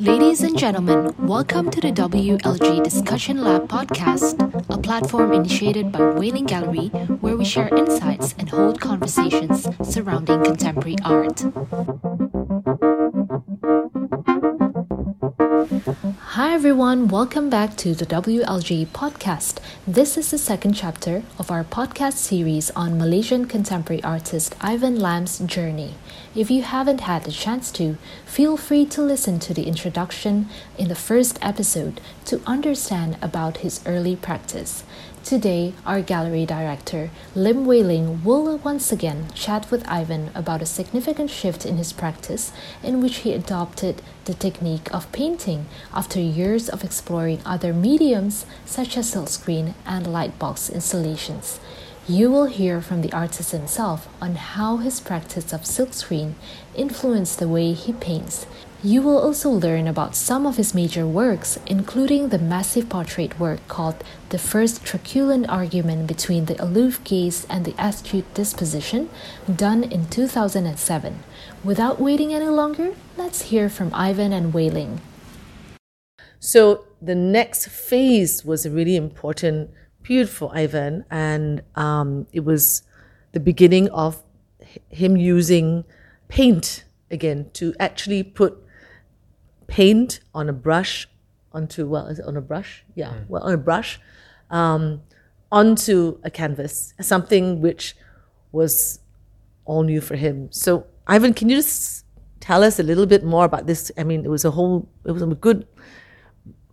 Ladies and gentlemen, welcome to the WLG Discussion Lab podcast, a platform initiated by Wei-Ling Gallery where we share insights and hold conversations surrounding contemporary art. Hi everyone, welcome back to the WLG podcast. This is the second chapter of our podcast series on Malaysian contemporary artist Ivan Lam's journey. If you haven't had the chance to, feel free to listen to the introduction in the first episode to understand about his early practice. Today, our gallery director, Lim Wei-ling, will once again chat with Ivan about a significant shift in his practice in which he adopted the technique of painting after years of exploring other mediums such as silkscreen and lightbox installations. You will hear from the artist himself on how his practice of silkscreen influenced the way he paints. You will also learn about some of his major works, including the massive portrait work called The First Truculent Argument Between the Aloof Gaze and the Astute Disposition, done in 2007. Without waiting any longer, let's hear from Ivan and Wei-ling. So the next phase was a really important period for Ivan, and um, it was the beginning of him using paint again to actually put paint on a brush onto well is it on a brush yeah mm. well on a brush um, onto a canvas something which was all new for him so ivan can you just tell us a little bit more about this i mean it was a whole it was a good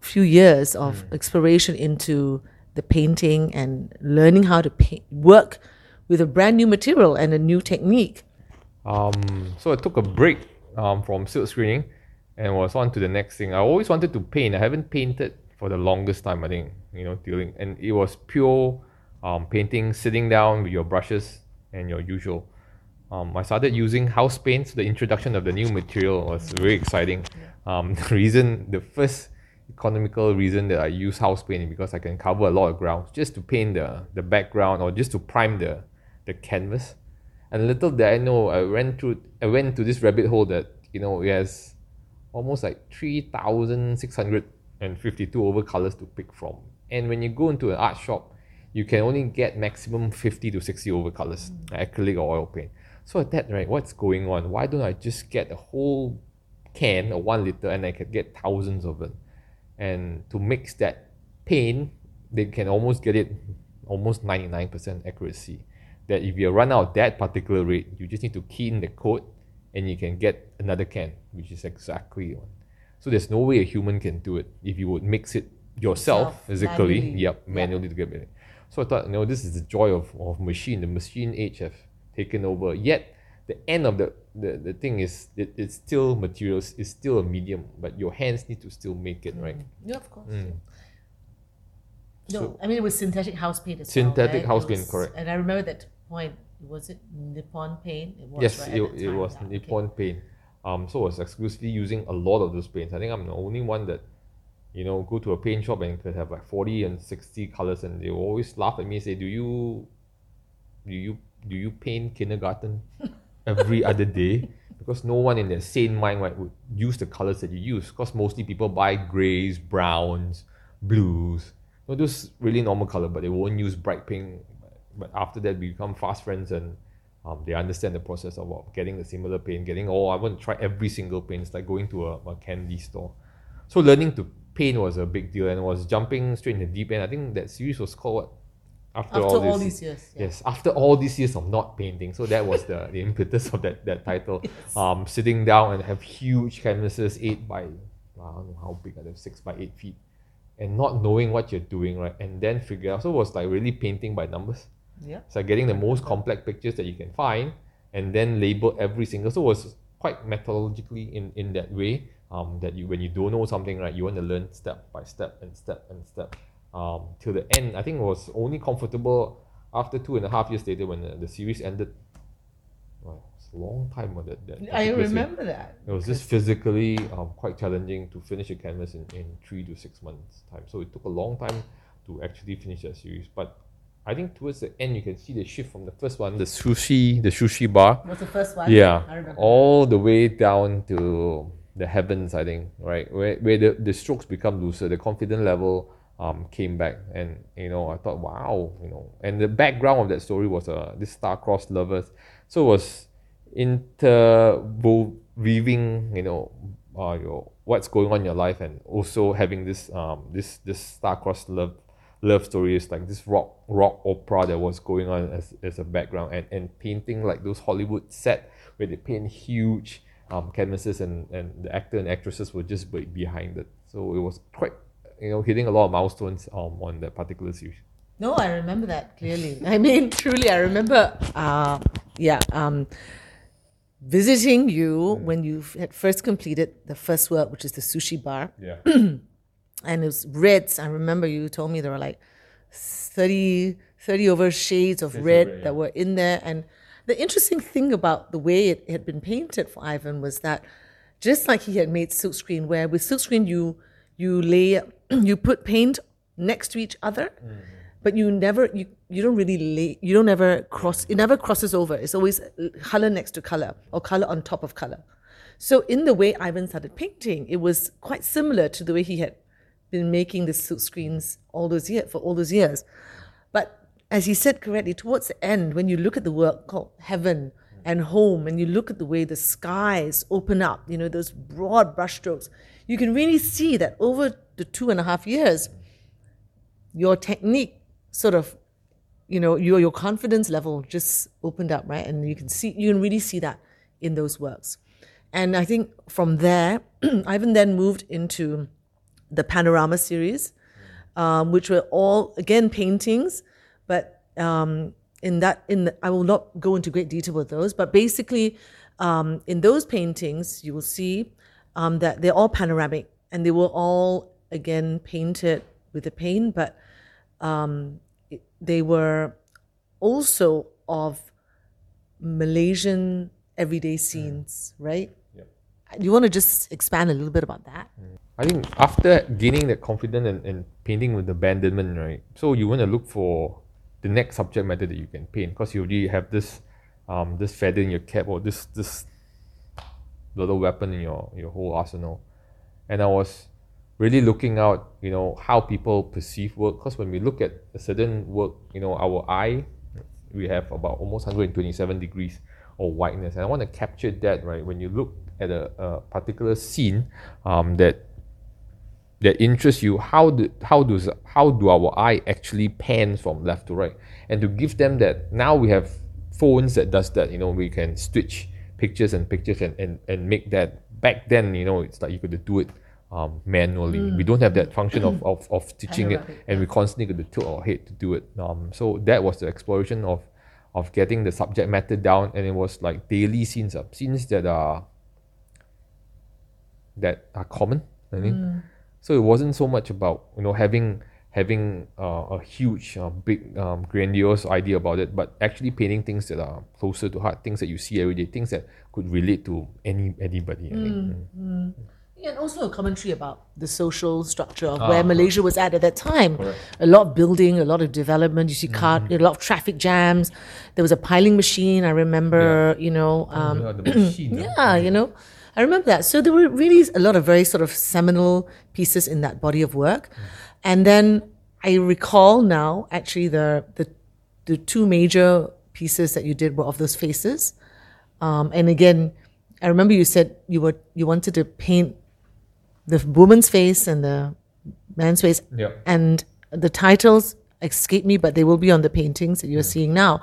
few years of mm. exploration into the painting and learning how to paint, work with a brand new material and a new technique. Um, so I took a break um, from silk screening and was on to the next thing. I always wanted to paint. I haven't painted for the longest time, I think, you know, dealing. And it was pure um, painting, sitting down with your brushes and your usual. Um, I started using house paints. The introduction of the new material was very exciting. Um, the reason, the first economical reason that I use house painting because I can cover a lot of ground just to paint the, the background or just to prime the, the canvas. And little did I know, I went through, I went to this rabbit hole that you know it has almost like three thousand six hundred and fifty-two over colors to pick from. And when you go into an art shop, you can only get maximum fifty to sixty over colors, mm. acrylic or oil paint. So at that, right, what's going on? Why don't I just get a whole can or one liter and I can get thousands of it? and to mix that paint, they can almost get it almost 99% accuracy. That if you run out that particular rate, you just need to key in the code and you can get another can, which is exactly one. So there's no way a human can do it if you would mix it yourself Self, physically. Manually. Yep, manually to get it. So I thought, you know, this is the joy of, of machine. The machine age have taken over. Yet the end of the the, the thing is it, it's still materials it's still a medium but your hands need to still make it right yeah of course mm. no so, i mean it was synthetic house paint as synthetic well, right? house paint correct and i remember that point was it nippon paint? It was, yes right, it, it was nippon okay. paint. Um so I was exclusively using a lot of those paints. I think i'm the only one that you know go to a paint shop and could have like 40 and 60 colors and they always laugh at me and say do you do you do you paint kindergarten every other day? Because no one in their sane mind right, would use the colors that you use. Because mostly people buy grays, browns, blues, you know, those really normal color, but they won't use bright pink. But after that, we become fast friends and um, they understand the process of getting the similar pain, getting, oh, I want to try every single pain. It's like going to a, a candy store. So learning to paint was a big deal and was jumping straight in the deep end. I think that series was called what? after, after all, all, these years. Yeah. Yes, after all these years of not painting. So that was the, the impetus of that, that title. Yes. Um, sitting down and have huge canvases, eight by I don't know how big are they, six by eight feet, and not knowing what you're doing, right? And then figure out. So it was like really painting by numbers. Yeah. So getting the most complex pictures that you can find, and then label every single. So it was quite methodologically in in that way. Um, that you when you don't know something, right, you want to learn step by step and step and step um, till the end. I think it was only comfortable after two and a half years later when the, the series ended. Well, it's a long time. That, that I remember that. It was just physically um, quite challenging to finish a canvas in, in three to six months' time. So it took a long time to actually finish that series. But I think towards the end you can see the shift from the first one, the sushi, the sushi bar. What's the first one? Yeah, all the way down to the heavens. I think right where where the, the strokes become looser, the confidence level um came back, and you know I thought wow, you know, and the background of that story was uh this star-crossed lovers, so it was interweaving, you know, uh, your what's going on in your life, and also having this um this this star-crossed love love stories like this rock rock opera that was going on as, as a background and, and painting like those Hollywood set where they paint huge um, canvases and, and the actor and actresses were just be- behind it. So it was quite you know hitting a lot of milestones um, on that particular series. No, I remember that clearly. I mean, truly, I remember. Uh, yeah, um, visiting you when you had first completed the first work, which is the sushi bar, Yeah. and it was reds. I remember you told me there were like 30, 30 over shades of red red, that were in there. And the interesting thing about the way it had been painted for Ivan was that just like he had made silkscreen, where with silkscreen you you lay you put paint next to each other, mm-hmm. but you never you you don't really lay you don't ever cross it never crosses over. It's always color next to color or color on top of color. So in the way Ivan started painting, it was quite similar to the way he had been making the silk screens all those years for all those years. But as he said correctly, towards the end, when you look at the work called Heaven and Home, and you look at the way the skies open up, you know, those broad brushstrokes, you can really see that over the two and a half years, your technique sort of, you know, your your confidence level just opened up, right? And you can see you can really see that in those works. And I think from there, Ivan then moved into the Panorama series, um, which were all again paintings, but um, in that in the, I will not go into great detail with those, but basically um, in those paintings you will see um, that they're all panoramic and they were all again painted with a paint, but um, it- they were also of Malaysian everyday scenes, right? Yep. You want to just expand a little bit about that? I think after gaining that confidence and, and painting with abandonment, right? So you want to look for the next subject matter that you can paint because you already have this um this feather in your cap or this this little weapon in your your whole arsenal. And I was really looking out, you know, how people perceive work. Because when we look at a certain work, you know, our eye, we have about almost 127 degrees of whiteness. And I want to capture that, right? When you look at a, a particular scene um, that that interests you, how do how does how do our eye actually pan from left to right? And to give them that, now we have phones that does that. You know, we can switch pictures and pictures and, and, and make that. Back then, you know, it's like you could do it um, manually. We don't have that function of, of, of stitching it, and we constantly got to tilt our head to do it. Um, so that was the exploration of of getting the subject matter down, and it was like daily scenes, uh, scenes that are that are common. I think. So it wasn't so much about you know having having uh, a huge, uh, big, um, grandiose idea about it, but actually painting things that are closer to heart, things that you see every day, things that could relate to any anybody. I think. Mm. Yeah, and also a commentary about the social structure of Ah, where Malaysia was at at that time. A lot of building, a lot of development. You see car, Mm-hmm. a lot of traffic jams. There was a piling machine. I remember, you know, um, Yeah, the machine, uh, yeah, you know, I remember that. So there were really a lot of very sort of seminal pieces in that body of work, and then I recall now actually the the the two major pieces that you did were of those faces, um, and again, I remember you said you were you wanted to paint the woman's face and the man's face, Yeah. and the titles escape me, but they will be on the paintings that you're seeing now.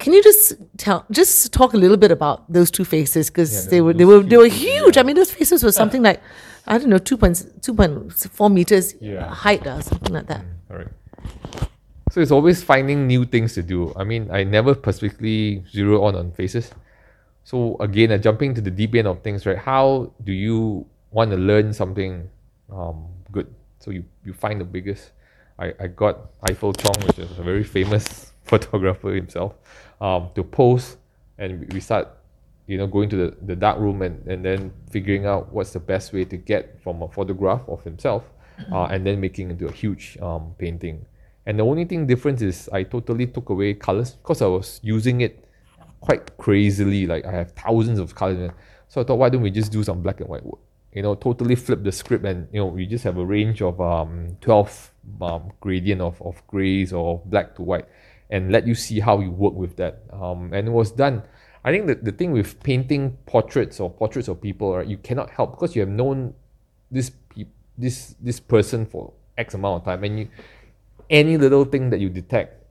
Can you just tell, just talk a little bit about those two faces because Yeah, they were they were they were huge, huge. I mean, those faces were something like I don't know, two point two point four meters Yeah. height or something like that. Correct. So it's always finding new things to do. I mean, I never specifically zero on on faces. So again, uh, jumping to the deep end of things, right? How do you want to learn something um, good? So you, you find the biggest. I, I got Eiffel Chong, which is a very famous photographer himself, um, to pose, and we- start, you know, going to the, the dark room and, and then figuring out what's the best way to get from a photograph of himself, uh, and then making into a huge um, painting And the only thing difference is I totally took away colors because I was using it quite crazily. Like I have thousands of colors. So I thought, why don't we just do some black and white work? You know, totally flip the script and, you know, we just have a range of um, 12 um, gradient of, of grays or black to white and let you see how you work with that. Um, and it was done. I think that the thing with painting portraits or portraits of people, right, you cannot help because you have known this pe- this this person for X amount of time, and you any little thing that you detect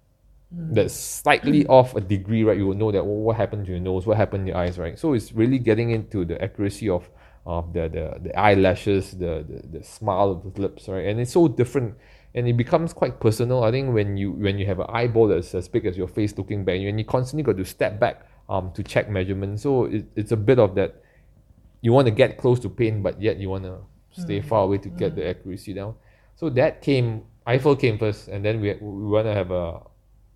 that's slightly off a degree, right, you will know that well, what happened to your nose, what happened to your eyes, right? So it's really getting into the accuracy of of the, the, the eyelashes, the, the, the smile of the lips, right? And it's so different and it becomes quite personal. I think when you when you have an eyeball that's as big as your face looking back, and you constantly got to step back um, to check measurements. So it, it's a bit of that. You want to get close to pain, but yet you want to stay far away to get the accuracy down. So that came. Eiffel came first, and then we we want to have a,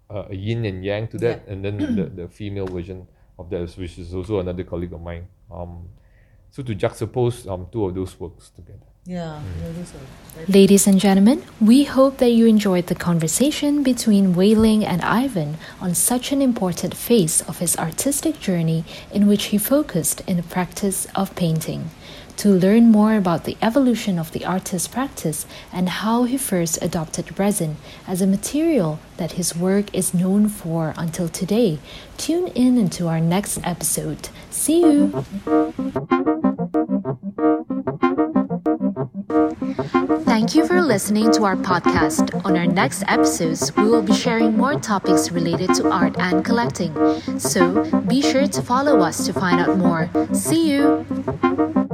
a yin and yang to that, and then the, the female version of that, which is also another colleague of mine. Um, so to juxtapose um two of those works together. Ladies and gentlemen, we hope that you enjoyed the conversation between Wei Ling and Ivan on such an important phase of his artistic journey in which he focused in the practice of painting. To learn more about the evolution of the artist's practice and how he first adopted resin as a material that his work is known for until today, tune in into our next episode. See you! Thank you for listening to our podcast. On our next episodes, we will be sharing more topics related to art and collecting. So be sure to follow us to find out more. See you!